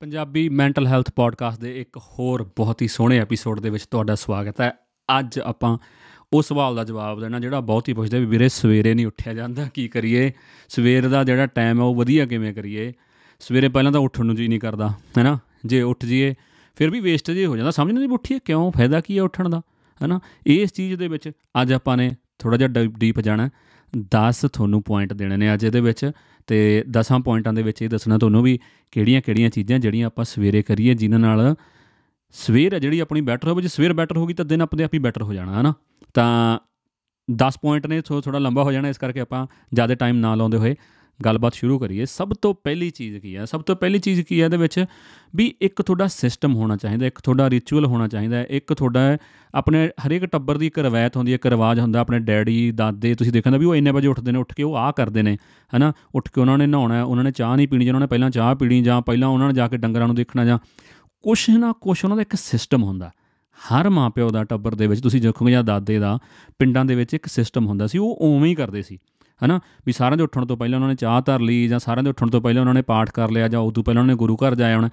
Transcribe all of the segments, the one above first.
Punjabi mental health podcast ਦੇ ਇੱਕ ਹੋਰ ਬਹੁਤ ਹੀ ਸੋਹਣੇ ਐਪੀਸੋਡ ਦੇ ਵਿੱਚ ਤੁਹਾਡਾ ਸਵਾਗਤ ਹੈ। ਅੱਜ ਆਪਾਂ ਉਸ ਸਵਾਲ ਦਾ ਜਵਾਬ ਦੇਣਾ ਜਿਹੜਾ ਬਹੁਤ ਹੀ ਪੁੱਛਦੇ ਵੀ ਵੀਰੇ ਸਵੇਰੇ ਨਹੀਂ ਉੱਠਿਆ ਜਾਂਦਾ, ਕੀ ਕਰੀਏ? ਸਵੇਰ ਦਾ ਜਿਹੜਾ ਟਾਈਮ ਹੈ ਉਹ ਵਧੀਆ ਕਿਵੇਂ ਕਰੀਏ? ਸਵੇਰੇ ਪਹਿਲਾਂ ਤਾਂ ਉੱਠਣ ਨੂੰ ਜੀ ਨਹੀਂ ਕਰਦਾ, ਹੈਨਾ? ਜੇ ਉੱਠ ਜੀਏ ਫਿਰ ਵੀ ਵੇਸਟ ਜੇ ਹੋ ਜਾਂਦਾ। ਸਮਝ ਨਹੀਂ ਉੱਠੀਏ, ਕਿਉਂ? ਫਾਇਦਾ ਕੀ ਹੈ ਉੱਠਣ ਦਾ, ਹੈਨਾ? ਇਸ ਚੀਜ਼ ਦੇ ਵਿੱਚ ਅੱਜ ਆਪਾਂ ਨੇ ਥੋੜਾ ਜਿਹਾ ਡੀਪ ਜਾਣਾ 10 ਤੁਹਾਨੂੰ ਪੁਆਇੰਟ ਦੇਣੇ ਨੇ ਅੱਜ ਇਹਦੇ ਵਿੱਚ। ਤੇ 10 ਪੁਆਇੰਟਾਂ ਦੇ ਵਿੱਚ ਇਹ ਦੱਸਣਾ ਤੁਹਾਨੂੰ ਵੀ ਕਿਹੜੀਆਂ-ਕਿਹੜੀਆਂ ਚੀਜ਼ਾਂ ਜਿਹੜੀਆਂ ਆਪਾਂ ਸਵੇਰੇ ਕਰੀਏ, ਜਿਨ੍ਹਾਂ ਨਾਲ ਸਵੇਰ ਹੈ ਜਿਹੜੀ ਆਪਣੀ ਬੈਟਰ ਹੋਵੇ, ਜੇ ਸਵੇਰ ਬੈਟਰ ਹੋਗੀ ਤਾਂ ਦਿਨ ਆਪਣੇ ਆਪ ਹੀ ਬੈਟਰ ਹੋ ਜਾਣਾ, ਹਨਾ? ਤਾਂ 10 ਪੁਆਇੰਟ ਨੇ ਥੋੜਾ ਲੰਬਾ ਹੋ ਜਾਣਾ, ਇਸ ਕਰਕੇ ਆਪਾਂ ਜ਼ਿਆਦਾ ਟਾਈਮ ਨਾ ਲਾਉਂਦੇ ਹੋਏ। ਗੱਲਬਾਤ ਸ਼ੁਰੂ ਕਰੀਏ, ਸਭ ਤੋਂ ਪਹਿਲੀ ਚੀਜ਼ ਕੀ ਹੈ? ਸਭ ਤੋਂ ਪਹਿਲੀ ਚੀਜ਼ ਕੀ ਹੈ ਇਹਦੇ ਵਿੱਚ ਵੀ ਇੱਕ ਤੁਹਾਡਾ ਸਿਸਟਮ ਹੋਣਾ ਚਾਹੀਦਾ, ਇੱਕ ਤੁਹਾਡਾ ਰਿਚੁਅਲ ਹੋਣਾ ਚਾਹੀਦਾ, ਇੱਕ ਤੁਹਾਡਾ ਆਪਣੇ ਹਰੇਕ ਟੱਬਰ ਦੀ ਇੱਕ ਰਵਾਇਤ ਹੁੰਦੀ ਹੈ, ਇੱਕ ਰਿਵਾਜ ਹੁੰਦਾ, ਆਪਣੇ ਡੈਡੀ, ਦਾਦੇ, ਤੁਸੀਂ ਦੇਖਿਆ ਵੀ ਉਹ ਇੰਨੇ ਵਜੇ ਉੱਠਦੇ ਨੇ, ਉੱਠ ਕੇ ਉਹ ਆਹ ਕਰਦੇ ਨੇ, ਹਨਾ? ਉੱਠ ਕੇ ਉਹਨਾਂ ਨੇ ਨਹਾਉਣਾ ਉਹਨਾਂ ਨੇ ਚਾਹ ਨਹੀਂ ਪੀਣੀ ਜਾਂ ਉਹਨਾਂ ਨੇ ਪਹਿਲਾਂ ਚਾਹ ਪੀਣੀ ਜਾਂ ਪਹਿਲਾਂ ਉਹਨਾਂ ਨੇ ਜਾ ਕੇ ਡੰਗਰਾਂ ਨੂੰ ਦੇਖਣਾ ਜਾਂ ਕੁਛ ਨਾ ਕੁਛ ਉਹਨਾਂ ਦਾ ਇੱਕ ਸਿਸਟਮ ਹੁੰਦਾ। ਹਰ ਮਾਪਿਓ ਦਾ ਟੱਬਰ ਦੇ ਵਿੱਚ, ਤੁਸੀਂ ਦੇਖੋਗੇ ਜਾਂ ਦਾਦੇ ਦਾ, ਪਿੰਡਾਂ ਦੇ ਵਿੱਚ ਇੱਕ ਸਿਸਟਮ ਹੁੰਦਾ ਸੀ, ਉਹ ਉਵੇਂ ਹੀ ਕਰਦੇ ਸੀ। ਹਨਾ? ਵੀ ਸਾਰਿਆਂ ਦੇ ਉੱਠਣ ਤੋਂ ਪਹਿਲਾਂ ਉਹਨਾਂ ਨੇ ਚਾਹ ਧਰ ਲਈ ਜਾਂ ਸਾਰਿਆਂ ਦੇ ਉੱਠਣ ਤੋਂ ਪਹਿਲਾਂ ਉਹਨਾਂ ਨੇ ਪਾਠ ਕਰ ਲਿਆ ਜਾਂ ਉਦੋਂ ਪਹਿਲਾਂ ਉਹਨਾਂ ਨੇ ਗੁਰੂ ਘਰ ਜਾਇਆ ਹੁਣ,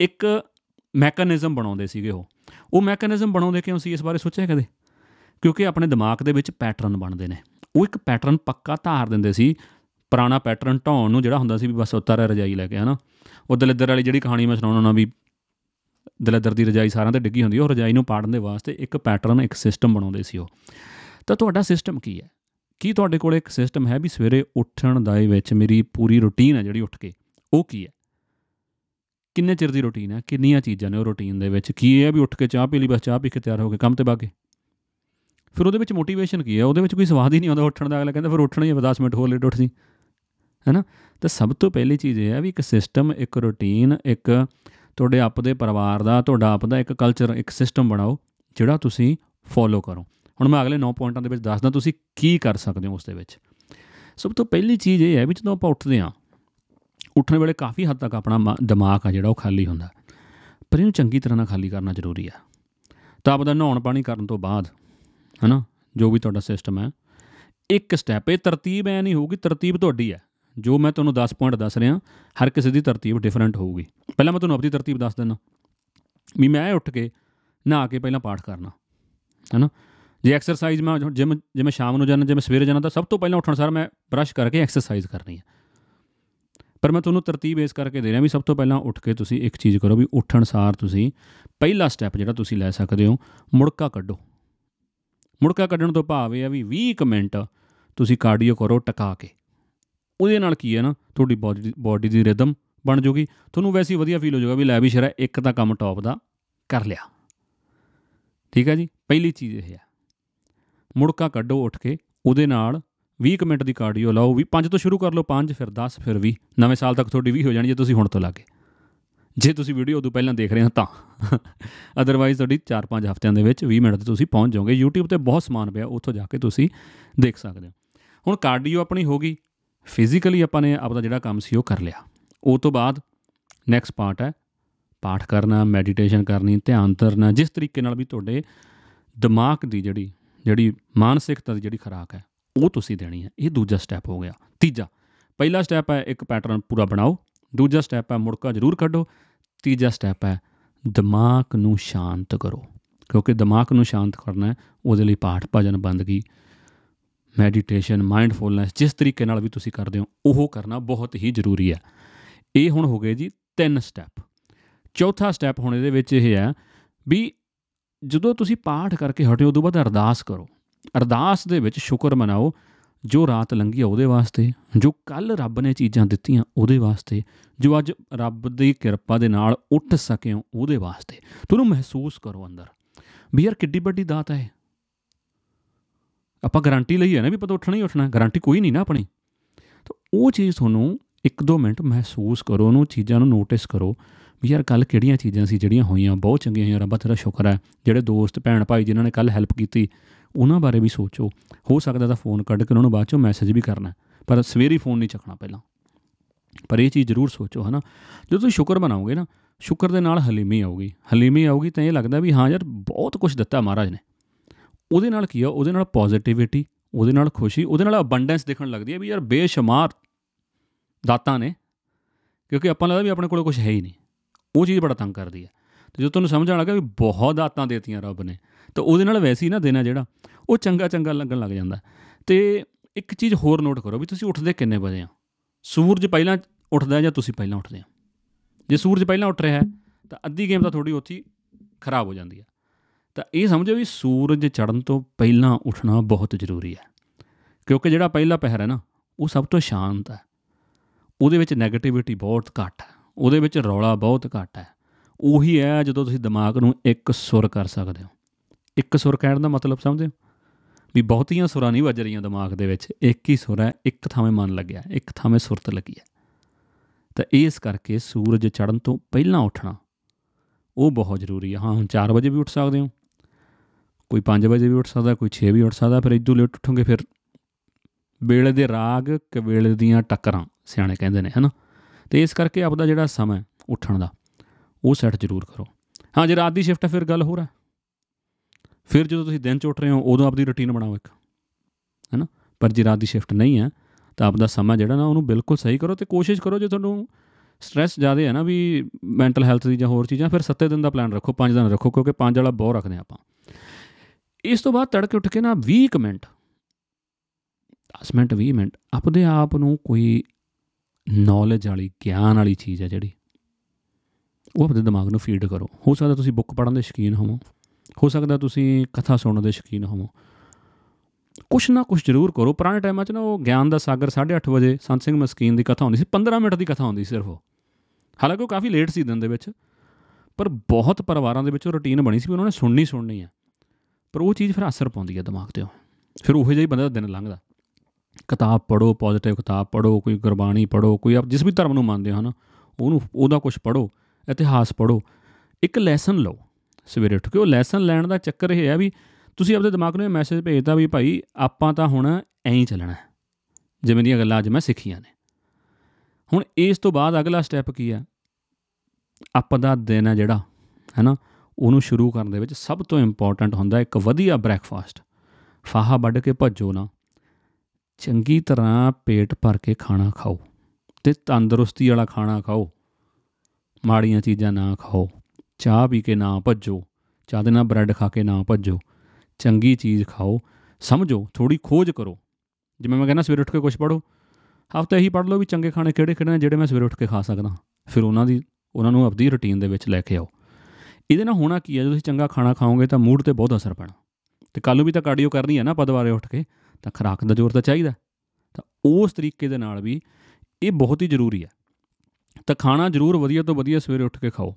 ਇੱਕ ਮੈਕੈਨਿਜ਼ਮ ਬਣਾਉਂਦੇ ਸੀਗੇ ਉਹ। ਉਹ ਮੈਕੈਨਿਜ਼ਮ ਬਣਾਉਂਦੇ ਕਿਉਂ ਸੀ ਇਸ ਬਾਰੇ ਸੋਚਿਆ ਕਦੇ? ਕਿਉਂਕਿ ਆਪਣੇ ਦਿਮਾਗ ਦੇ ਵਿੱਚ ਪੈਟਰਨ ਬਣਦੇ ਨੇ। ਉਹ ਇੱਕ ਪੈਟਰਨ ਪੱਕਾ ਧਾਰ ਦਿੰਦੇ ਸੀ, ਪੁਰਾਣਾ ਪੈਟਰਨ ਢਾਉਣ ਨੂੰ ਜਿਹੜਾ ਹੁੰਦਾ ਸੀ ਵੀ ਬਸ ਉਤਾਰਾ ਰਜਾਈ ਲੈ ਕੇ, ਹਨਾ? ਉਹ ਦਲਿੱਦਰ ਵਾਲੀ ਜਿਹੜੀ ਕਹਾਣੀ ਮੈਂ ਸੁਣਾਉਣਾ ਵੀ ਦਲਿੱਦਰ ਦੀ ਰਜਾਈ ਸਾਰਿਆਂ ਤੇ ਡਿੱਗੀ ਹੁੰਦੀ ਉਹ ਰਜਾਈ ਨੂੰ ਪਾੜਨ ਦੇ ਵਾਸਤੇ ਇੱਕ ਪੈਟਰਨ, ਇੱਕ ਸਿਸਟਮ ਬਣਾਉਂਦੇ ਸੀ ਉਹ। ਤਾਂ ਤੁਹਾਡਾ ਸਿਸਟਮ ਕੀ ਹੈ? ਕੀ ਤੁਹਾਡੇ ਕੋਲ ਇੱਕ ਸਿਸਟਮ ਹੈ ਵੀ ਸਵੇਰੇ ਉੱਠਣ ਦਾ ਵਿੱਚ ਮੇਰੀ ਪੂਰੀ ਰੁਟੀਨ ਹੈ ਜਿਹੜੀ ਉੱਠ ਕੇ? ਉਹ ਕੀ ਹੈ? ਕਿੰਨੇ ਚਿਰ ਦੀ ਰੁਟੀਨ ਹੈ? ਕਿੰਨੀਆਂ ਚੀਜ਼ਾਂ ਨੇ ਉਹ ਰੁਟੀਨ ਦੇ ਵਿੱਚ? ਕੀ ਹੈ ਵੀ ਉੱਠ ਕੇ ਚਾਹ ਪੀ ਲਈ, ਬਸ ਚਾਹ ਪੀ ਕੇ ਤਿਆਰ ਹੋ ਕੇ ਕੰਮ ਤੇ ਬਾਗੇ ਫਿਰ ਉਹਦੇ ਵਿੱਚ ਮੋਟੀਵੇਸ਼ਨ ਕੀ ਹੈ? ਉਹਦੇ ਵਿੱਚ ਕੋਈ ਸਵਾਦ ਹੀ ਨਹੀਂ ਆਉਂਦਾ ਉੱਠਣ ਦਾ। ਅਗਲਾ ਕਹਿੰਦਾ, ਫਿਰ ਉੱਠਣਾ ਹੀ 10 ਮਿੰਟ ਹੋਰ ਲੇਟ ਉੱਠ ਸੀ ਹੈਨਾ? ਤਾਂ ਸਭ ਤੋਂ ਪਹਿਲੀ ਚੀਜ਼ ਇਹ ਹੈ ਵੀ ਇੱਕ ਸਿਸਟਮ ਇੱਕ ਰੁਟੀਨ ਇੱਕ ਤੁਹਾਡੇ ਆਪ ਦੇ ਪਰਿਵਾਰ ਦਾ, ਤੁਹਾਡਾ ਆਪ ਦਾ ਇੱਕ ਕਲਚਰ ਇੱਕ ਸਿਸਟਮ ਬਣਾਓ, ਜਿਹੜਾ ਤੁਸੀਂ ਫੋਲੋ ਕਰੋ। ਹੁਣ ਮੈਂ ਅਗਲੇ 9 ਪੁਆਇੰਟਾਂ ਦੇ ਵਿੱਚ ਦੱਸਦਾ, ਤੁਸੀਂ ਕੀ ਕਰ ਸਕਦੇ ਹੋ ਉਸ ਦੇ ਵਿੱਚ? ਸਭ ਤੋਂ ਪਹਿਲੀ ਚੀਜ਼ ਇਹ ਹੈ ਵੀ ਜਦੋਂ ਆਪਾਂ ਉੱਠਦੇ ਹਾਂ, ਉੱਠਣ ਵੇਲੇ ਕਾਫੀ ਹੱਦ ਤੱਕ ਆਪਣਾ ਦਿਮਾਗ ਆ ਜਿਹੜਾ ਉਹ ਖਾਲੀ ਹੁੰਦਾ। ਪਰ ਇਹਨੂੰ ਚੰਗੀ ਤਰ੍ਹਾਂ ਨਾਲ ਖਾਲੀ ਕਰਨਾ ਜ਼ਰੂਰੀ ਆ। ਤਾਂ ਆਪਦਾ ਨਹਾਉਣ ਪਾਣੀ ਕਰਨ ਤੋਂ ਬਾਅਦ, ਹਨਾ, ਜੋ ਵੀ ਤੁਹਾਡਾ ਸਿਸਟਮ ਹੈ, ਇੱਕ ਸਟੈਪ ਇਹ ਤਰਤੀਬ ਐ ਨਹੀਂ ਹੋਊਗੀ, ਤਰਤੀਬ ਤੁਹਾਡੀ ਹੈ। ਜੋ ਮੈਂ ਤੁਹਾਨੂੰ 10 ਪੁਆਇੰਟ ਦੱਸ ਰਿਹਾ, ਹਰ ਕਿਸੇ ਦੀ ਤਰਤੀਬ ਡਿਫਰੈਂਟ ਹੋਊਗੀ। ਪਹਿਲਾਂ ਮੈਂ ਤੁਹਾਨੂੰ ਆਪਣੀ ਤਰਤੀਬ ਦੱਸ ਦਿੰਦਾ ਵੀ ਮੈਂ ਉੱਠ ਕੇ ਨਹਾ ਕੇ ਪਹਿਲਾਂ ਪਾਠ ਕਰਨਾ, ਹੈਨਾ। ਜੇ ਐਕਸਰਸਾਈਜ਼ ਮੈਂ ਜਿਮ ਜਿਵੇਂ ਸ਼ਾਮ ਨੂੰ ਜਾਣਾ ਜਿਵੇਂ ਸਵੇਰੇ ਜਾਣਾ ਤਾਂ ਸਭ ਤੋਂ ਪਹਿਲਾਂ ਉੱਠਣ ਸਾਰ ਮੈਂ ਬ੍ਰਸ਼ ਕਰਕੇ ਐਕਸਰਸਾਈਜ਼ ਕਰਨੀ ਹੈ। ਪਰ ਮੈਂ ਤੁਹਾਨੂੰ ਤਰਤੀਬ ਇਸ ਕਰਕੇ ਦੇ ਰਿਹਾ ਵੀ ਸਭ ਤੋਂ ਪਹਿਲਾਂ ਉੱਠ ਕੇ ਤੁਸੀਂ ਇੱਕ ਚੀਜ਼ ਕਰੋ ਵੀ ਉੱਠਣ ਸਾਰ ਤੁਸੀਂ ਪਹਿਲਾ ਸਟੈਪ ਜਿਹੜਾ ਤੁਸੀਂ ਲੈ ਸਕਦੇ ਹੋ, ਮੁੜਕਾ ਕੱਢੋ। ਮੁੜਕਾ ਕੱਢਣ ਤੋਂ ਭਾਵ ਇਹ ਆ ਵੀ 20 ਮਿੰਟ ਤੁਸੀਂ ਕਾਰਡੀਓ ਕਰੋ ਟਕਾ ਕੇ। ਉਹਦੇ ਨਾਲ ਕੀ ਹੈ ਨਾ, ਤੁਹਾਡੀ ਬਾਡੀ ਬਾਡੀ ਦੀ ਰਿਦਮ ਬਣ ਜੂਗੀ। ਤੁਹਾਨੂੰ ਵੈਸੇ ਹੀ ਵਧੀਆ ਫੀਲ ਹੋ ਜਾਊਗਾ ਵੀ ਲੈ ਵੀ ਸ਼ਰਾ ਇੱਕ ਤਾਂ ਕੰਮ ਟੌਪ ਦਾ ਕਰ ਲਿਆ। ਠੀਕ ਹੈ ਜੀ? ਪਹਿਲੀ ਚੀਜ਼ ਇਹ ਹੈ ਮੁੜਕਾ ਕੱਢੋ ਉੱਠ ਕੇ, ਉਹਦੇ ਨਾਲ 20 ਮਿੰਟ ਦੀ ਕਾਰਡੀਓ ਲਾਓ ਵੀ 5 ਤੋਂ ਸ਼ੁਰੂ ਕਰ ਲਓ 5 ਫਿਰ 10 ਫਿਰ 20 ਨਵੇਂ ਸਾਲ ਤੱਕ ਤੁਹਾਡੀ 20 ਹੋ ਜਾਣੀ ਜੇ ਤੁਸੀਂ ਹੁਣ ਤੋਂ ਲਾਗੇ। ਜੇ ਤੁਸੀਂ ਵੀਡੀਓ ਉਦੋਂ ਪਹਿਲਾਂ ਦੇਖ ਰਹੇ ਹੋ ਤਾਂ। ਅਦਰਵਾਈਜ਼ ਤੁਹਾਡੀ 4-5 ਹਫ਼ਤਿਆਂ ਦੇ ਵਿੱਚ 20 ਮਿੰਟ ਤੇ ਤੁਸੀਂ ਪਹੁੰਚ ਜਾਓਗੇ। YouTube ਤੇ ਬਹੁਤ ਸਮਾਨ ਪਿਆ, ਉੱਥੋਂ ਜਾ ਕੇ ਤੁਸੀਂ ਦੇਖ ਸਕਦੇ ਹੋ। ਹੁਣ ਕਾਰਡੀਓ ਆਪਣੀ ਹੋ ਗਈ। ਫਿਜ਼ੀਕਲੀ ਆਪਾਂ ਨੇ ਆਪਦਾ ਜਿਹੜਾ ਕੰਮ ਸੀ ਉਹ ਕਰ ਲਿਆ। ਉਹ ਤੋਂ ਬਾਅਦ ਨੈਕਸਟ ਪਾਰਟ ਹੈ। ਪਾਠ ਕਰਨਾ ਮੈਡੀਟੇਸ਼ਨ ਕਰਨੀ, ਧਿਆਨ ਧਰਨਾ, ਜਿਸ ਤਰੀਕੇ ਨਾਲ ਵੀ ਤੁਹਾਡੇ ਦਿਮਾਗ ਦੀ ਜਿਹੜੀ ਜਿਹੜੀ ਮਾਨਸਿਕਤਾ ਦੀ ਜਿਹੜੀ ਖਰਾਕ ਹੈ, ਉਹ ਤੁਸੀਂ ਦੇਣੀ ਹੈ। ਇਹ ਦੂਜਾ ਸਟੈਪ ਹੋ ਗਿਆ। ਤੀਜਾ, ਪਹਿਲਾ ਸਟੈਪ ਹੈ ਇੱਕ ਪੈਟਰਨ ਪੂਰਾ ਬਣਾਓ। ਦੂਜਾ ਸਟੈਪ ਹੈ ਮੁੜਕਾ ਜ਼ਰੂਰ ਕੱਢੋ। ਤੀਜਾ ਸਟੈਪ ਹੈ ਦਿਮਾਗ ਨੂੰ ਸ਼ਾਂਤ ਕਰੋ। ਕਿਉਂਕਿ ਦਿਮਾਗ ਨੂੰ ਸ਼ਾਂਤ ਕਰਨਾ ਹੈ, ਉਹਦੇ ਲਈ ਪਾਠ ਭਜਨ ਬੰਦਗੀ ਮੈਡੀਟੇਸ਼ਨ ਮਾਈਂਡਫੁਲਨੈਸ ਜਿਸ ਤਰੀਕੇ ਨਾਲ ਵੀ ਤੁਸੀਂ ਕਰਦੇ ਹੋ, ਉਹ ਕਰਨਾ ਬਹੁਤ ਹੀ ਜ਼ਰੂਰੀ ਹੈ। ਇਹ ਹੁਣ ਹੋ ਗਏ ਜੀ ਤਿੰਨ ਸਟੈਪ ਚੌਥਾ ਸਟੈਪ ਹੁਣ ਇਹਦੇ ਵਿੱਚ ਇਹ ਹੈ ਵੀ ਜਦੋਂ ਤੁਸੀਂ ਪਾਠ ਕਰਕੇ ਹਟਿਓ, ਉਦੋਂ ਬਾਅਦ ਅਰਦਾਸ ਕਰੋ। ਅਰਦਾਸ ਦੇ ਵਿੱਚ ਸ਼ੁਕਰ ਮਨਾਓ, ਜੋ ਰਾਤ ਲੰਘੀ ਉਹਦੇ ਵਾਸਤੇ, ਜੋ ਕੱਲ ਰੱਬ ਨੇ ਚੀਜ਼ਾਂ ਦਿੱਤੀਆਂ ਉਹਦੇ ਵਾਸਤੇ, ਜੋ ਅੱਜ ਰੱਬ ਦੀ ਕਿਰਪਾ ਦੇ ਨਾਲ ਉੱਠ ਸਕਿਓ ਉਹਦੇ ਵਾਸਤੇ। ਤੁਹਾਨੂੰ ਮਹਿਸੂਸ ਕਰੋ ਅੰਦਰ ਵੀ ਯਾਰ ਕਿੱਡੀ ਵੱਡੀ ਦਾਤ ਹੈ ਆਪਾਂ ਗਾਰੰਟੀ ਲਈ ਹੈ ਨਾ ਵੀ ਪਤਾ ਉੱਠਣਾ ਹੀ ਉੱਠਣਾ, ਗਾਰੰਟੀ ਕੋਈ ਨਹੀਂ ਨਾ ਆਪਣੀ। ਤਾਂ ਉਹ ਚੀਜ਼ ਤੁਹਾਨੂੰ ਇੱਕ ਦੋ ਮਿੰਟ ਮਹਿਸੂਸ ਕਰੋ, ਉਹਨੂੰ ਚੀਜ਼ਾਂ ਨੂੰ ਨੋਟਿਸ ਕਰੋ ਵੀ ਯਾਰ ਕੱਲ ਕਿਹੜੀਆਂ ਚੀਜ਼ਾਂ ਸੀ ਜਿਹੜੀਆਂ ਹੋਈਆਂ? ਬਹੁਤ ਚੰਗੀਆਂ ਹੋਈਆਂ, ਰੱਬਾ ਤੇਰਾ ਸ਼ੁਕਰ ਹੈ। ਜਿਹੜੇ ਦੋਸਤ, ਭੈਣ ਭਾਈ ਜਿਨ੍ਹਾਂ ਨੇ ਕੱਲ ਹੈਲਪ ਕੀਤੀ, ਉਹਨਾਂ ਬਾਰੇ ਵੀ ਸੋਚੋ। ਹੋ ਸਕਦਾ ਤਾਂ ਫੋਨ ਕੱਢ ਕੇ ਉਹਨਾਂ ਨੂੰ ਬਾਅਦ ਚੋਂ ਮੈਸੇਜ ਵੀ ਕਰਨਾ ਪਰ ਸਵੇਰੀ ਫੋਨ ਨਹੀਂ ਚੱਕਣਾ ਪਹਿਲਾਂ। ਪਰ ਇਹ ਚੀਜ਼ ਜ਼ਰੂਰ ਸੋਚੋ, ਹਨਾ? ਜਦੋਂ ਤੁਸੀਂ ਸ਼ੁਕਰ ਬਣਾਓਗੇ ਨਾ, ਸ਼ੁਕਰ ਦੇ ਨਾਲ ਹਲੀਮੀ ਆਊਗੀ। ਹਲੀਮੀ ਆਊਗੀ ਤਾਂ ਇਹ ਲੱਗਦਾ ਵੀ ਹਾਂ ਯਾਰ, ਬਹੁਤ ਕੁਝ ਦਿੱਤਾ ਮਹਾਰਾਜ ਨੇ। ਉਹਦੇ ਨਾਲ ਕੀ ਆ? ਉਹਦੇ ਨਾਲ ਪੋਜ਼ਿਟਿਵਿਟੀ ਉਹਦੇ ਨਾਲ ਖੁਸ਼ੀ, ਉਹਦੇ ਨਾਲ ਅਬੰਡੈਂਸ ਦਿਖਣ ਲੱਗਦੀ ਹੈ ਵੀ ਯਾਰ ਬੇਸ਼ੁਮਾਰ ਦਾਤਾਂ ਨੇ। ਕਿਉਂਕਿ ਆਪਾਂ ਲੱਗਦਾ ਵੀ ਆਪਣੇ ਕੋਲ ਕੁਝ ਹੈ ਹੀ ਨਹੀਂ। ਉਹ ਚੀਜ਼ ਬੜਾ ਤੰਗ ਕਰਦੀ ਹੈ। ਤੇ ਜਦੋਂ ਤੁਹਾਨੂੰ ਸਮਝ ਆਣ ਲੱਗਾ ਵੀ ਬਹੁਤ ਦਾਤਾਂ ਦੇਤੀਆਂ ਰੱਬ ਨੇ, ਤਾਂ ਉਹਦੇ ਨਾਲ ਵੈਸੇ ਹੀ ਨਾ ਦਿਨ ਆ ਜਿਹੜਾ, ਉਹ ਚੰਗਾ ਚੰਗਾ ਲੱਗਣ ਲੱਗ ਜਾਂਦਾ। ਤੇ ਇੱਕ ਚੀਜ਼ ਹੋਰ ਨੋਟ ਕਰੋ ਵੀ ਤੁਸੀਂ ਉੱਠਦੇ ਕਿੰਨੇ ਵਜੇ ਆ? ਸੂਰਜ ਪਹਿਲਾਂ ਉੱਠਦਾ ਜਾਂ ਤੁਸੀਂ ਪਹਿਲਾਂ ਉੱਠਦੇ ਆ ਜੇ ਸੂਰਜ ਪਹਿਲਾਂ ਉੱਠ ਰਿਹਾ ਹੈ, ਤਾਂ ਅੱਧੀ ਗੇਮ ਤਾਂ ਥੋੜੀ ਉੱਥੀ ਖਰਾਬ ਹੋ ਜਾਂਦੀ ਹੈ। ਤਾਂ ਇਹ ਸਮਝੋ ਵੀ ਸੂਰਜ ਚੜ੍ਹਨ ਤੋਂ ਪਹਿਲਾਂ ਉੱਠਣਾ ਬਹੁਤ ਜ਼ਰੂਰੀ ਹੈ। ਕਿਉਂਕਿ ਜਿਹੜਾ ਪਹਿਲਾ ਪਹਿਰ ਹੈ ਨਾ, ਉਹ ਸਭ ਤੋਂ ਸ਼ਾਂਤ ਹੈ। ਉਹਦੇ ਵਿੱਚ 네ਗੇਟਿਵਿਟੀ ਬਹੁਤ ਘੱਟ ਹੈ। ਉਹਦੇ ਵਿੱਚ ਰੌਲਾ ਬਹੁਤ ਘੱਟ ਹੈ। ਉਹੀ ਹੈ ਜਦੋਂ ਤੁਸੀਂ ਦਿਮਾਗ ਨੂੰ ਇੱਕ ਸੁਰ ਕਰ ਸਕਦੇ ਹੋ। ਇੱਕ ਸੁਰ ਕਹਿਣ ਦਾ ਮਤਲਬ ਸਮਝਦੇ ਹੋ? ਵੀ ਬਹੁਤੀਆਂ ਸੁਰਾਂ ਨਹੀਂ ਵੱਜ ਰਹੀਆਂ ਦਿਮਾਗ ਦੇ ਵਿੱਚ। ਇੱਕ ਹੀ ਸੁਰ ਹੈ, ਇੱਕ ਥਾਵੇਂ ਮਨ ਲੱਗਿਆ, ਇੱਕ ਥਾਵੇਂ ਸੁਰਤ ਲੱਗੀ ਹੈ। ਤਾਂ ਇਸ ਕਰਕੇ ਸੂਰਜ ਚੜ੍ਹਨ ਤੋਂ ਪਹਿਲਾਂ ਉੱਠਣਾ ਉਹ ਬਹੁਤ ਜ਼ਰੂਰੀ ਹੈ। ਹਾਂ, ਹੁਣ 4 ਵਜੇ ਵੀ ਉੱਠ ਸਕਦੇ ਹੋ। ਕੋਈ 5 ਵਜੇ ਵੀ ਉੱਠ ਸਕਦਾ, ਕੋਈ 6 ਵੀ ਉੱਠ ਸਕਦਾ, ਫਿਰ ਇਦੋਂ ਲੇਟ ਉੱਠੋਗੇ, ਫਿਰ ਵੇਲੇ ਦੇ ਰਾਗ, ਕਵੇਲੇ ਦੀਆਂ ਟੱਕਰਾਂ ਸਿਆਣੇ ਕਹਿੰਦੇ ਨੇ, ਹਨਾ? ਤੇ ਇਸ ਕਰਕੇ ਆਪਦਾ ਜਿਹੜਾ ਸਮਾਂ ਉੱਠਣ ਦਾ, ਉਹ ਸੈੱਟ ਜ਼ਰੂਰ ਕਰੋ। ਹਾਂ, ਜੇ ਰਾਤ ਦੀ ਸ਼ਿਫਟ ਹੈ, ਫਿਰ ਗੱਲ ਹੋਰ ਹੈ। ਫਿਰ ਜਦੋਂ ਤੁਸੀਂ ਦਿਨ ਚ ਉੱਠ ਰਹੇ ਹੋ, ਉਦੋਂ ਆਪਦੀ ਰੁਟੀਨ ਬਣਾਓ ਇੱਕ ਹੈਨਾ ਪਰ ਜੇ ਰਾਤ ਦੀ ਸ਼ਿਫਟ ਨਹੀਂ ਹੈ, ਤਾਂ ਆਪਦਾ ਸਮਾਂ ਜਿਹੜਾ ਨਾ, ਉਹਨੂੰ ਬਿਲਕੁਲ ਸਹੀ ਕਰੋ ਤੇ ਕੋਸ਼ਿਸ਼ ਕਰੋ, ਜੇ ਤੁਹਾਨੂੰ ਸਟ੍ਰੈਸ ਜ਼ਿਆਦਾ ਹੈ ਨਾ ਵੀ ਮੈਂਟਲ ਹੈਲਥ ਦੀ ਜਾਂ ਹੋਰ ਚੀਜ਼ਾਂ, ਫਿਰ 7 ਦਿਨ ਦਾ ਪਲਾਨ ਰੱਖੋ 5 ਦਿਨ ਰੱਖੋ, ਕਿਉਂਕਿ 5 ਵਾਲਾ ਬਹੁਤ ਰੱਖਦੇ ਆਪਾਂ। ਇਸ ਤੋਂ ਬਾਅਦ ਤੜਕੇ ਉੱਠ ਕੇ ਨਾ 20 ਮਿੰਟ 10 ਮਿੰਟ 20 ਮਿੰਟ ਆਪਦੇ ਆਪ ਨੂੰ ਕੋਈ ਨੌਲੇਜ ਵਾਲੀ, ਗਿਆਨ ਵਾਲੀ ਚੀਜ਼ ਹੈ ਜਿਹੜੀ। ਉਹ ਆਪਣੇ ਦਿਮਾਗ ਨੂੰ ਫੀਡ ਕਰੋ। ਹੋ ਸਕਦਾ ਤੁਸੀਂ ਬੁੱਕ ਪੜ੍ਹਨ ਦੇ ਸ਼ੌਕੀਨ ਹੋਵੋ। ਹੋ ਸਕਦਾ ਤੁਸੀਂ ਕਥਾ ਸੁਣਨ ਦੇ ਸ਼ੌਕੀਨ ਹੋਵੋ। ਕੁਛ ਨਾ ਕੁਛ ਜ਼ਰੂਰ ਕਰੋ। ਪੁਰਾਣੇ ਟਾਈਮਾਂ 'ਚ ਨਾ ਉਹ ਗਿਆਨ ਦਾ ਸਾਗਰ 8:30 ਵਜੇ ਸੰਤ ਸਿੰਘ ਮਸਕੀਨ ਦੀ ਕਥਾ ਹੁੰਦੀ ਸੀ। 15 ਮਿੰਟ ਦੀ ਕਥਾ ਹੁੰਦੀ ਸੀ ਸਿਰਫ ਉਹ। ਹਾਲਾਂਕਿ ਉਹ ਕਾਫੀ ਲੇਟ ਸੀ ਦਿਨ ਦੇ ਵਿੱਚ। ਪਰ ਬਹੁਤ ਪਰਿਵਾਰਾਂ ਦੇ ਵਿੱਚ ਉਹ ਰੁਟੀਨ ਬਣੀ ਸੀ ਵੀ ਉਹਨਾਂ ਨੇ ਸੁਣਨੀ ਸੁਣਨੀ ਆ ਪਰ ਉਹ ਚੀਜ਼ ਫਿਰ ਅਸਰ ਪਾਉਂਦੀ ਹੈ ਦਿਮਾਗ ਤੇ ਫਿਰ ਉਹੋ ਜਿਹਾ ਹੀ ਬੰਦਾ ਦਿਨ ਲੰਘਦਾ। ਕਿਤਾਬ ਪੜੋ ਪੋਜ਼ਿਟਿਵ ਕਿਤਾਬ ਪੜੋ ਕੋਈ ਗੁਰਬਾਣੀ ਪੜੋ ਕੋਈ ਆਪ ਜਿਸ ਵੀ ਧਰਮ ਨੂੰ ਮੰਨਦੇ ਹੋ ਨਾ ਉਹਨੂੰ, ਉਹਦਾ ਕੁਝ ਪੜੋ ਇਤਿਹਾਸ ਪੜੋ ਇੱਕ ਲੈਸਨ ਲਓ, ਸਵੇਰੇ ਉੱਠ ਕੇ, ਉਹ ਲੈਸਨ ਲੈਣ ਦਾ ਚੱਕਰ ਇਹ ਹੈ ਵੀ ਤੁਸੀਂ ਆਪਣੇ ਦਿਮਾਗ ਨੂੰ ਇਹ ਮੈਸੇਜ ਭੇਜਦਾ ਵੀ ਭਾਈ ਆਪਾਂ ਤਾਂ ਹੁਣ ਐਂ ਹੀ ਚੱਲਣਾ ਹੈ, ਜਿਵੇਂ ਦੀਆਂ ਗੱਲਾਂ ਅੱਜ ਮੈਂ ਸਿੱਖੀਆਂ ਨੇ। ਹੁਣ ਇਸ ਤੋਂ ਬਾਅਦ ਅਗਲਾ ਸਟੈਪ ਕੀ ਹੈ? ਆਪਾਂ ਦਾ ਦਿਨ ਹੈ ਜਿਹੜਾ ਹੈ ਨਾ ਉਹਨੂੰ ਸ਼ੁਰੂ ਕਰਨ ਦੇ ਵਿੱਚ ਸਭ ਤੋਂ ਇੰਪੋਰਟੈਂਟ ਹੁੰਦਾ ਇੱਕ ਵਧੀਆ ਬ੍ਰੈਕਫਾਸਟ ਫਾਹਾ ਵੱਢ ਕੇ ਭੱਜੋ ਨਾ। ਚੰਗੀ ਤਰ੍ਹਾਂ ਪੇਟ ਭਰ ਕੇ ਖਾਣਾ ਖਾਓ ਤੇ ਤੰਦਰੁਸਤੀ ਵਾਲਾ ਖਾਣਾ ਖਾਓ। ਮਾੜੀਆਂ ਚੀਜ਼ਾਂ ਨਾ ਖਾਓ। ਚਾਹ ਪੀ ਕੇ ਨਾ ਭੱਜੋ। ਚਾਹ ਦੇ ਨਾਲ ਬ੍ਰੈਡ ਖਾ ਕੇ ਨਾ ਭੱਜੋ। ਚੰਗੀ ਚੀਜ਼ ਖਾਓ। ਸਮਝੋ ਥੋੜੀ ਖੋਜ ਕਰੋ। ਜਿਵੇਂ ਮੈਂ ਕਹਿੰਦਾ ਸਵੇਰੇ ਉੱਠ ਕੇ ਕੁਝ ਪੜੋ ਹਫਤਾ ਇਹੀ ਪੜ ਲਓ ਵੀ ਚੰਗੇ ਖਾਣੇ ਕਿਹੜੇ ਕਿਹੜੇ ਨੇ ਜਿਹੜੇ ਮੈਂ ਸਵੇਰੇ ਉੱਠ ਕੇ ਖਾ ਸਕਦਾ। ਫਿਰ ਉਹਨਾਂ ਦੀ, ਉਹਨਾਂ ਨੂੰ ਆਪਣੀ ਰੁਟੀਨ ਦੇ ਵਿੱਚ ਲੈ ਕੇ ਆਓ। ਇਹਦੇ ਨਾਲ ਹੋਣਾ ਕੀ ਹੈ? ਜਦੋਂ ਤੁਸੀਂ ਚੰਗਾ ਖਾਣਾ ਖਾਓਗੇ ਤਾਂ ਮੂਡ ਤੇ ਬਹੁਤ ਅਸਰ ਪੈਣਾ। ਤੇ ਕੱਲ ਨੂੰ ਵੀ ਤਾਂ ਕਾਰਡੀਓ ਕਰਨੀ ਹੈ ਨਾ ਪਦਵਾਰੇ ਉੱਠ ਕੇ। ਤਾਂ ਖਰਾਕ ਦਾ ਜ਼ੋਰ ਤਾਂ ਚਾਹੀਦਾ। ਤਾਂ ਉਸ ਤਰੀਕੇ ਦੇ ਨਾਲ ਵੀ ਇਹ ਬਹੁਤ ਹੀ ਜ਼ਰੂਰੀ ਹੈ। ਤਾਂ ਖਾਣਾ ਜ਼ਰੂਰ ਵਧੀਆ ਤੋਂ ਵਧੀਆ ਸਵੇਰੇ ਉੱਠ ਕੇ ਖਾਓ।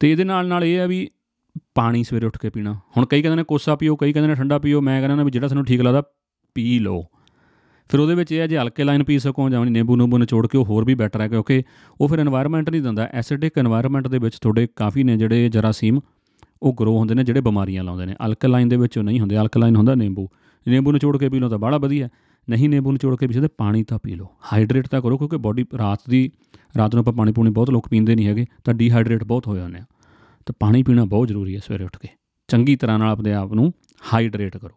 ਤੇ ਇਹਦੇ ਨਾਲ ਨਾਲ ਇਹ ਆ ਵੀ ਪਾਣੀ ਸਵੇਰੇ ਉੱਠ ਕੇ ਪੀਣਾ। ਹੁਣ ਕਈ ਕਹਿੰਦੇ ਨੇ ਕੋਸਾ ਪੀਓ, ਕਈ ਕਹਿੰਦੇ ਨੇ ਠੰਡਾ ਪੀਓ। ਮੈਂ ਕਹਿੰਦਾ ਨਾ ਵੀ ਜਿਹੜਾ ਤੁਹਾਨੂੰ ਠੀਕ ਲੱਗਦਾ ਪੀ ਲਓ। ਫਿਰ ਉਹਦੇ ਵਿੱਚ ਇਹ ਹੈ ਜੇ ਹਲਕੇ ਲਾਈਨ ਪੀ ਸਕੋ ਜਾਂ ਨਿੰਬੂ ਨਿੰਬੂ ਨਿਚੋੜ ਕੇ ਉਹ ਹੋਰ ਵੀ ਬੈਟਰ ਹੈ ਕਿਉਂਕਿ ਉਹ ਫਿਰ এনवायरमेंट ਨਹੀਂ ਦਿੰਦਾ। ਐਸਿਡਿਕ এনवायरमेंट ਦੇ ਵਿੱਚ ਤੁਹਾਡੇ ਕਾਫੀ ਨੇ ਜਿਹੜੇ ਜਰਾਸੀਮ, ਉਹ ਗਰੋ ਹੁੰਦੇ ਨੇ, ਜਿਹੜੇ ਬਿਮਾਰੀਆਂ ਲਾਉਂਦੇ ਨੇ। ਅਲਕਲਾਈਨ ਦੇ ਵਿੱਚ ਉਹ ਨਹੀਂ ਹੁੰਦੇ। ਅਲਕਲਾਈਨ ਹੁੰਦਾ ਨਿੰਬੂ। ਨਿੰਬੂ ਨਿਚੋੜ ਕੇ ਪੀ ਲਓ ਤਾਂ ਬੜਾ ਵਧੀਆ। ਨਹੀਂ ਨਿੰਬੂ ਨਿਚੋੜ ਕੇ ਪੀ ਸਕਦੇ, ਪਾਣੀ ਤਾਂ ਪੀ ਲਓ। ਹਾਈਡਰੇਟ ਤਾਂ ਕਰੋ ਕਿਉਂਕਿ ਬਾਡੀ ਰਾਤ ਦੀ, ਰਾਤ ਨੂੰ ਆਪਾਂ ਪਾਣੀ ਪੂਣੀ ਬਹੁਤ ਲੋਕ ਪੀਂਦੇ ਨਹੀਂ ਹੈਗੇ, ਤਾਂ ਡੀਹਾਈਡਰੇਟ ਬਹੁਤ ਹੋ ਜਾਂਦੇ ਆ। ਤਾਂ ਪਾਣੀ ਪੀਣਾ ਬਹੁਤ ਜ਼ਰੂਰੀ ਹੈ ਸਵੇਰੇ ਉੱਠ ਕੇ। ਚੰਗੀ ਤਰ੍ਹਾਂ ਨਾਲ ਆਪਣੇ ਆਪ ਨੂੰ ਹਾਈਡਰੇਟ ਕਰੋ।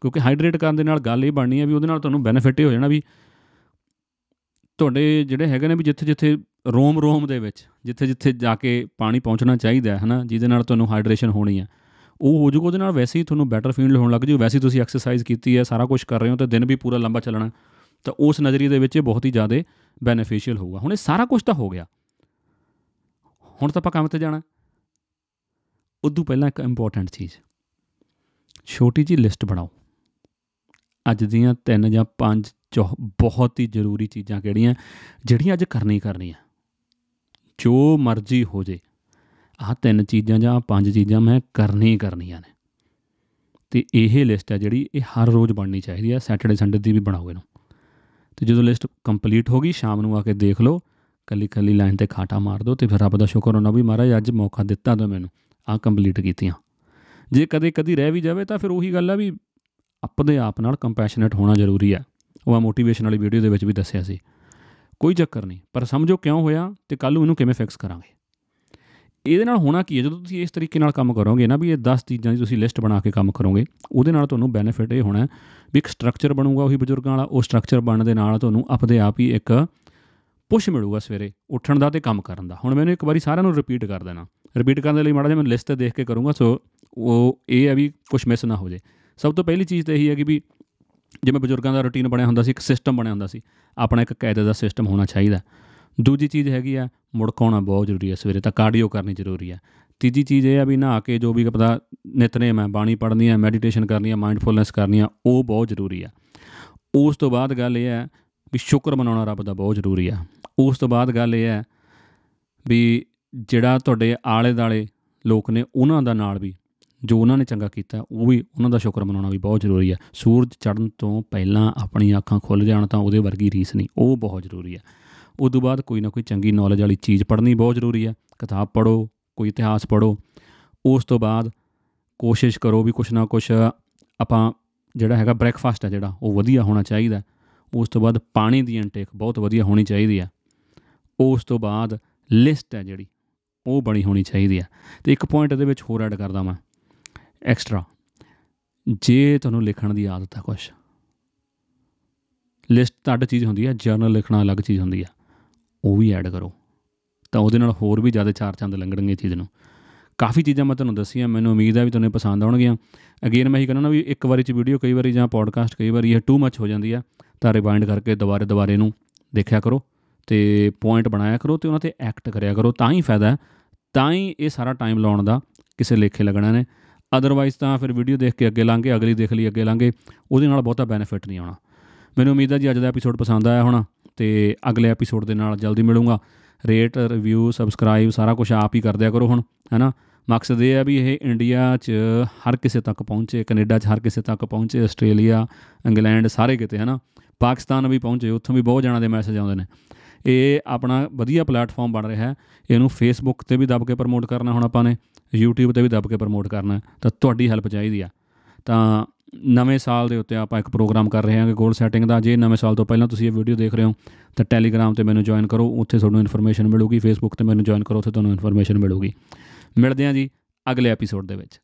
ਕਿਉਂਕਿ ਹਾਈਡਰੇਟ ਕਰਨ ਦੇ ਨਾਲ ਗੱਲ ਇਹ ਬਣਨੀ ਹੈ ਵੀ ਉਹਦੇ ਨਾਲ ਤੁਹਾਨੂੰ ਬੈਨੀਫਿਟ ਇਹ ਹੋ ਜਾਣਾ ਵੀ ਤੁਹਾਡੇ ਜਿਹੜੇ ਹੈਗੇ ਨੇ ਵੀ ਜਿੱਥੇ ਜਿੱਥੇ ਰੋਮ ਰੋਮ ਦੇ ਵਿੱਚ, ਜਿੱਥੇ ਜਿੱਥੇ ਜਾ ਕੇ ਪਾਣੀ ਪਹੁੰਚਣਾ ਚਾਹੀਦਾ ਹੈ ਨਾ ਜਿਹਦੇ ਨਾਲ ਤੁਹਾਨੂੰ ਹਾਈਡਰੇਸ਼ਨ ਹੋਣੀ ਹੈ। ਉਹ ਹੋ ਜੂਗਾ ਉਹਦੇ ਨਾਲ ਵੈਸੇ ਹੀ ਤੁਹਾਨੂੰ ਬੈਟਰ ਫੀਲ ਹੋਣ ਲੱਗ ਜੂ ਵੈਸੇ ਹੀ ਤੁਸੀਂ ਐਕਸਰਸਾਈਜ਼ ਕੀਤੀ ਹੈ, ਸਾਰਾ ਕੁਝ ਕਰ ਰਹੇ ਹੋ ਤੇ ਦਿਨ ਵੀ ਪੂਰਾ ਲੰਬਾ ਚੱਲਣਾ ਤਾਂ ਉਸ ਨਜ਼ਰੀਏ ਦੇ ਵਿੱਚ ਇਹ ਬਹੁਤ ਹੀ ਜ਼ਿਆਦਾ ਬੈਨੀਫੀਸ਼ੀਅਲ ਹੋਊਗਾ। ਹੁਣ ਇਹ ਸਾਰਾ ਕੁਝ ਤਾਂ ਹੋ ਗਿਆ। ਹੁਣ ਤਾਂ ਆਪਾਂ ਕੰਮ ਤੇ ਜਾਣਾ ਉਦੋਂ ਪਹਿਲਾਂ ਇੱਕ ਇੰਪੋਰਟੈਂਟ ਚੀਜ਼। ਛੋਟੀ ਜੀ ਲਿਸਟ ਬਣਾਓ। ਅੱਜ ਦੀਆਂ ਤਿੰਨ ਜਾਂ ਪੰਜ ਬਹੁਤ ਹੀ ਜ਼ਰੂਰੀ ਚੀਜ਼ਾਂ ਕਿਹੜੀਆਂ? ਜਿਹੜੀਆਂ ਅੱਜ ਕਰਨੀ ਕਰਨੀਆਂ ਜੋ ਮਰਜ਼ੀ ਹੋ ਜੇ। ਆਹ ਤਿੰਨ ਚੀਜ਼ਾਂ ਜਾਂ ਪੰਜ ਚੀਜ਼ਾਂ ਮੈਂ ਕਰਨੀ ਕਰਨੀਆਂ ਨੇ। ਤੇ ਇਹ ਲਿਸਟ ਹੈ ਜਿਹੜੀ ਇਹ ਹਰ ਰੋਜ਼ ਬਣਨੀ ਚਾਹੀਦੀ ਹੈ ਸੈਟਰਡੇ ਸੰਡੇ ਦੀ ਵੀ ਬਣਾਓ ਇਹਨੂੰ। ਤੇ ਜਦੋਂ ਲਿਸਟ ਕੰਪਲੀਟ ਹੋ ਗਈ, ਸ਼ਾਮ ਨੂੰ ਆ ਕੇ ਦੇਖ ਲਓ ਕੱਲੀ ਕੱਲੀ ਲਾਈਨ ਤੇ ਖਾਟਾ ਮਾਰ ਦਿਓ ਤੇ ਫਿਰ ਰੱਬ ਦਾ ਸ਼ੁਕਰ ਹੋਣਾ ਵੀ ਮਹਾਰਾਜ ਅੱਜ ਮੌਕਾ ਦਿੱਤਾ ਤਾਂ ਮੈਨੂੰ ਆ ਕੰਪਲੀਟ ਕੀਤੀਆਂ। ਜੇ ਕਦੇ ਕਦੀ ਰਹਿ ਵੀ ਜਾਵੇ ਤਾਂ ਫਿਰ ਉਹੀ ਗੱਲ ਆ ਵੀ ਆਪਣੇ ਆਪ ਨਾਲ ਕੰਪੈਸ਼ਨੇਟ ਹੋਣਾ ਜ਼ਰੂਰੀ ਹੈ। ਉਹ ਆ ਮੋਟੀਵੇਸ਼ਨ ਵਾਲੀ ਵੀਡੀਓ ਦੇ ਵਿੱਚ ਵੀ ਦੱਸਿਆ ਸੀ। ਕੋਈ ਚੱਕਰ ਨਹੀਂ, ਪਰ ਸਮਝੋ ਕਿਉਂ ਹੋਇਆ ਤੇ ਕੱਲ ਨੂੰ ਇਹਨੂੰ ਕਿਵੇਂ ਫਿਕਸ ਕਰਾਂਗੇ? ਇਹਦੇ ਨਾਲ ਹੋਣਾ ਕੀ ਹੈ? ਜਦੋਂ ਤੁਸੀਂ ਇਸ ਤਰੀਕੇ ਨਾਲ ਕੰਮ ਕਰੋਗੇ ਨਾ ਵੀ ਇਹ 10 ਚੀਜ਼ਾਂ ਦੀ ਤੁਸੀਂ ਲਿਸਟ ਬਣਾ ਕੇ ਕੰਮ ਕਰੋਗੇ, ਉਹਦੇ ਨਾਲ ਤੁਹਾਨੂੰ ਬੈਨੀਫਿਟ ਇਹ ਹੋਣਾ ਵੀ ਇੱਕ ਸਟਰਕਚਰ ਬਣੂਗਾ ਉਹੀ ਬਜ਼ੁਰਗਾਂ ਵਾਲਾ, ਉਹ ਸਟਰਕਚਰ ਬਣਨ ਦੇ ਨਾਲ ਤੁਹਾਨੂੰ ਆਪਣੇ ਆਪ ਹੀ ਇੱਕ ਪੁਸ਼ ਮਿਲੂਗਾ ਸਵੇਰੇ ਉੱਠਣ ਦਾ ਤੇ ਕੰਮ ਕਰਨ ਦਾ। ਹੁਣ ਮੈਨੂੰ ਇੱਕ ਵਾਰੀ ਸਾਰਿਆਂ ਨੂੰ ਰਿਪੀਟ ਕਰ ਦੇਣਾ। ਰਿਪੀਟ ਕਰਨ ਦੇ ਲਈ ਮਾੜਾ ਜਿਹਾ ਮੈਂ ਲਿਸਟ ਤੇ ਦੇਖ ਕੇ ਕਰੂੰਗਾ, ਸੋ ਉਹ ਇਹ ਹੈ ਵੀ ਕੁਝ ਮਿਸ ਨਾ ਹੋ ਜੇ ਸਭ ਤੋਂ ਪਹਿਲੀ ਚੀਜ਼ ਤਾਂ ਇਹੀ ਹੈ ਕਿ ਵੀ ਜਿਵੇਂ ਬਜ਼ੁਰਗਾਂ ਦਾ ਰੁਟੀਨ ਬਣਿਆ ਹੁੰਦਾ ਸੀ, ਇੱਕ ਸਿਸਟਮ ਬਣਿਆ ਹੁੰਦਾ ਸੀ, ਆਪਣਾ ਇੱਕ ਕਾਇਦੇ ਦਾ ਸਿਸਟਮ ਹੋਣਾ ਚਾਹੀਦਾ। ਦੂਜੀ ਚੀਜ਼ ਹੈਗੀ ਆ ਮੁੜਕਾਉਣਾ ਬਹੁਤ ਜ਼ਰੂਰੀ ਹੈ ਸਵੇਰੇ, ਤਾਂ ਕਾਰਡੀਓ ਕਰਨੀ ਜ਼ਰੂਰੀ ਹੈ ਤੀਜੀ ਚੀਜ਼ ਇਹ ਆ ਵੀ ਨਹਾ ਕੇ ਜੋ ਵੀ ਪਤਾ ਨਿਤਨੇਮ ਹੈ ਬਾਣੀ ਪੜ੍ਹਨੀ ਹੈ ਮੈਡੀਟੇਸ਼ਨ ਕਰਨੀ ਹੈ ਮਾਈਂਡਫੁਲਨੈਸ ਕਰਨੀ ਆ, ਉਹ ਬਹੁਤ ਜ਼ਰੂਰੀ ਆ। ਉਸ ਤੋਂ ਬਾਅਦ ਗੱਲ ਇਹ ਹੈ ਵੀ ਸ਼ੁਕਰ ਮਨਾਉਣਾ ਰੱਬ ਦਾ ਬਹੁਤ ਜ਼ਰੂਰੀ ਆ। ਉਸ ਤੋਂ ਬਾਅਦ ਗੱਲ ਇਹ ਹੈ ਵੀ ਜਿਹੜਾ ਤੁਹਾਡੇ ਆਲੇ ਦਾਲੇ ਲੋਕ ਨੇ, ਉਹਨਾਂ ਦਾ ਨਾਲ ਵੀ, ਜੋ ਉਹਨਾਂ ਨੇ ਚੰਗਾ ਕੀਤਾ, ਉਹ ਵੀ ਉਹਨਾਂ ਦਾ ਸ਼ੁਕਰ ਮਨਾਉਣਾ ਵੀ ਬਹੁਤ ਜ਼ਰੂਰੀ ਹੈ ਸੂਰਜ ਚੜ੍ਹਨ ਤੋਂ ਪਹਿਲਾਂ ਆਪਣੀਆਂ ਅੱਖਾਂ ਖੁੱਲ ਜਾਣ ਤਾਂ ਉਹਦੇ ਵਰਗੀ ਰੀਸ ਨਹੀਂ, ਉਹ ਬਹੁਤ ਜ਼ਰੂਰੀ ਹੈ ਉਸ ਤੋਂ ਬਾਅਦ ਕੋਈ ਨਾ ਕੋਈ ਚੰਗੀ ਨੌਲੇਜ ਵਾਲੀ ਚੀਜ਼ ਪੜ੍ਹਨੀ ਬਹੁਤ ਜ਼ਰੂਰੀ ਹੈ। ਕਿਤਾਬ ਪੜ੍ਹੋ, ਕੋਈ ਇਤਿਹਾਸ ਪੜ੍ਹੋ। ਉਸ ਤੋਂ ਬਾਅਦ ਕੋਸ਼ਿਸ਼ ਕਰੋ ਵੀ ਕੁਛ ਨਾ ਕੁਛ ਆਪਾਂ ਜਿਹੜਾ ਹੈਗਾ ਬ੍ਰੈਕਫਾਸਟ ਹੈ ਜਿਹੜਾ, ਉਹ ਵਧੀਆ ਹੋਣਾ ਚਾਹੀਦਾ ਉਸ ਤੋਂ ਬਾਅਦ ਪਾਣੀ ਦੀ ਇਨਟੇਕ ਬਹੁਤ ਵਧੀਆ ਹੋਣੀ ਚਾਹੀਦੀ ਹੈ। ਉਸ ਤੋਂ ਬਾਅਦ ਲਿਸਟ ਹੈ ਜਿਹੜੀ, ਉਹ ਬਣੀ ਹੋਣੀ ਚਾਹੀਦੀ ਹੈ। ਤੇ ਇੱਕ ਪੁਆਇੰਟ ਇਹਦੇ ਵਿੱਚ ਹੋਰ ਐਡ ਕਰਦਾ ਮੈਂ ਐਕਸਟਰਾ ਜੇ ਤੁਹਾਨੂੰ ਲਿਖਣ ਦੀ ਆਦਤ ਹੈ ਕੁਛ ਲਿਸਟ ਤਾਂ ਅੱਡ ਚੀਜ਼ ਹੁੰਦੀ ਹੈ ਜਰਨਲ ਲਿਖਣਾ ਅਲੱਗ ਚੀਜ਼ ਹੁੰਦੀ ਹੈ। ਉਹ ਵੀ ਐਡ ਕਰੋ। ਤਾਂ ਉਹਦੇ ਨਾਲ ਹੋਰ ਵੀ ਜ਼ਿਆਦਾ ਚਾਰ ਚੰਦ ਲੰਘਣਗੇ ਚੀਜ਼ ਨੂੰ। ਕਾਫੀ ਚੀਜ਼ਾਂ ਮੈਂ ਤੁਹਾਨੂੰ ਦੱਸੀਆਂ, ਮੈਨੂੰ ਉਮੀਦ ਹੈ ਵੀ ਤੁਹਾਨੂੰ ਪਸੰਦ ਆਉਣਗੀਆਂ। ਅਗੇਨ ਮੈਂ ਹੀ ਕਹਿੰਦਾ ਨਾ ਵੀ ਇੱਕ ਵਾਰੀ ਚ ਵੀਡੀਓ ਕਈ ਵਾਰੀ ਜਾਂ ਪੋਡਕਾਸਟ ਕਈ ਵਾਰੀ ਇਹ ਟੂ ਮੱਚ ਹੋ ਜਾਂਦੀ ਆ, ਤਾਂ ਰਿਵਾਈਂਡ ਕਰਕੇ ਦੁਬਾਰੇ ਦੁਬਾਰੇ ਨੂੰ ਦੇਖਿਆ ਕਰੋ ਤੇ ਪੁਆਇੰਟ ਬਣਾਇਆ ਕਰੋ ਤੇ ਉਹਨਾਂ ਤੇ ਐਕਟ ਕਰਿਆ ਕਰੋ। ਤਾਂ ਹੀ ਫਾਇਦਾ ਹੈ, ਤਾਂ ਹੀ ਇਹ ਸਾਰਾ ਟਾਈਮ ਲਾਉਣ ਦਾ ਕਿਸੇ ਲੇਖੇ ਲੱਗਣਾ ਨੇ। ਅਦਰਵਾਈਜ਼ ਤਾਂ ਫਿਰ ਵੀਡੀਓ ਦੇਖ ਕੇ ਅੱਗੇ ਲਾਂਗੇ ਅਗਲੀ ਦੇਖ ਲਈ, ਅੱਗੇ ਲਾਂਗੇ ਉਹਦੇ ਨਾਲ ਬਹੁਤਾ ਬੈਨੀਫਿਟ ਨਹੀਂ ਆਉਣਾ। ਮੈਨੂੰ ਉਮੀਦ ਹੈ ਜੀ ਅੱਜ ਦਾ ਐਪੀਸੋਡ ਪਸੰਦ ਆਇਆ ਹੋਣਾ। ਤੇ ਅਗਲੇ ਐਪੀਸੋਡ ਦੇ ਨਾਲ ਜਲਦੀ ਮਿਲੂੰਗਾ। ਰੇਟ ਰਿਵਿਊ ਸਬਸਕ੍ਰਾਈਬ ਸਾਰਾ ਕੁਝ ਆਪ ਹੀ ਕਰ ਦਿਆ ਕਰੋ ਹੁਣ, ਹੈਨਾ? ਮਕਸਦ ਇਹ ਹੈ ਵੀ ਇਹ ਇੰਡੀਆ 'ਚ ਹਰ ਕਿਸੇ ਤੱਕ ਪਹੁੰਚੇ, ਕੈਨੇਡਾ 'ਚ ਹਰ ਕਿਸੇ ਤੱਕ ਪਹੁੰਚੇ, ਆਸਟ੍ਰੇਲੀਆ, ਇੰਗਲੈਂਡ, ਸਾਰੇ ਕਿਤੇ, ਹੈਨਾ? ਪਾਕਿਸਤਾਨ ਵੀ ਪਹੁੰਚੇ, ਉੱਥੋਂ ਵੀ ਬਹੁਤ ਜਣਾਂ ਦੇ ਮੈਸੇਜ ਆਉਂਦੇ ਨੇ। ਇਹ ਆਪਣਾ ਵਧੀਆ ਪਲੇਟਫਾਰਮ ਬਣ ਰਿਹਾ ਹੈ। ਇਹਨੂੰ ਫੇਸਬੁੱਕ ਤੇ ਵੀ ਦੱਬ ਕੇ ਪ੍ਰਮੋਟ ਕਰਨਾ ਹੁਣ ਆਪਾਂ ਨੇ, YouTube ਤੇ ਵੀ ਦੱਬ ਕੇ ਪ੍ਰਮੋਟ ਕਰਨਾ ਤਾਂ ਤੁਹਾਡੀ ਹੈਲਪ ਚਾਹੀਦੀ ਆ। ਤਾਂ ਨਵੇਂ ਸਾਲ ਦੇ ਉੱਤੇ ਆਪਾਂ ਇੱਕ ਪ੍ਰੋਗਰਾਮ ਕਰ ਰਹੇ ਹਾਂ ਗੋਲ ਸੈਟਿੰਗ ਦਾ। ਜੇ ਨਵੇਂ ਸਾਲ ਤੋਂ ਪਹਿਲਾਂ ਤੁਸੀਂ ਇਹ ਵੀਡੀਓ ਦੇਖ ਰਹੇ ਹੋ, ਤਾਂ ਟੈਲੀਗ੍ਰਾਮ ਤੇ ਮੈਨੂੰ ਜੁਆਇਨ ਕਰੋ। ਉੱਥੇ ਤੁਹਾਨੂੰ ਇਨਫੋਰਮੇਸ਼ਨ ਮਿਲੂਗੀ। ਫੇਸਬੁੱਕ ਤੇ ਮੈਨੂੰ ਜੁਆਇਨ ਕਰੋ, ਉੱਥੇ ਤੁਹਾਨੂੰ ਇਨਫੋਰਮੇਸ਼ਨ ਮਿਲੂਗੀ। ਮਿਲਦੇ ਹਾਂ ਜੀ ਅਗਲੇ ਐਪੀਸੋਡ ਦੇ ਵਿੱਚ।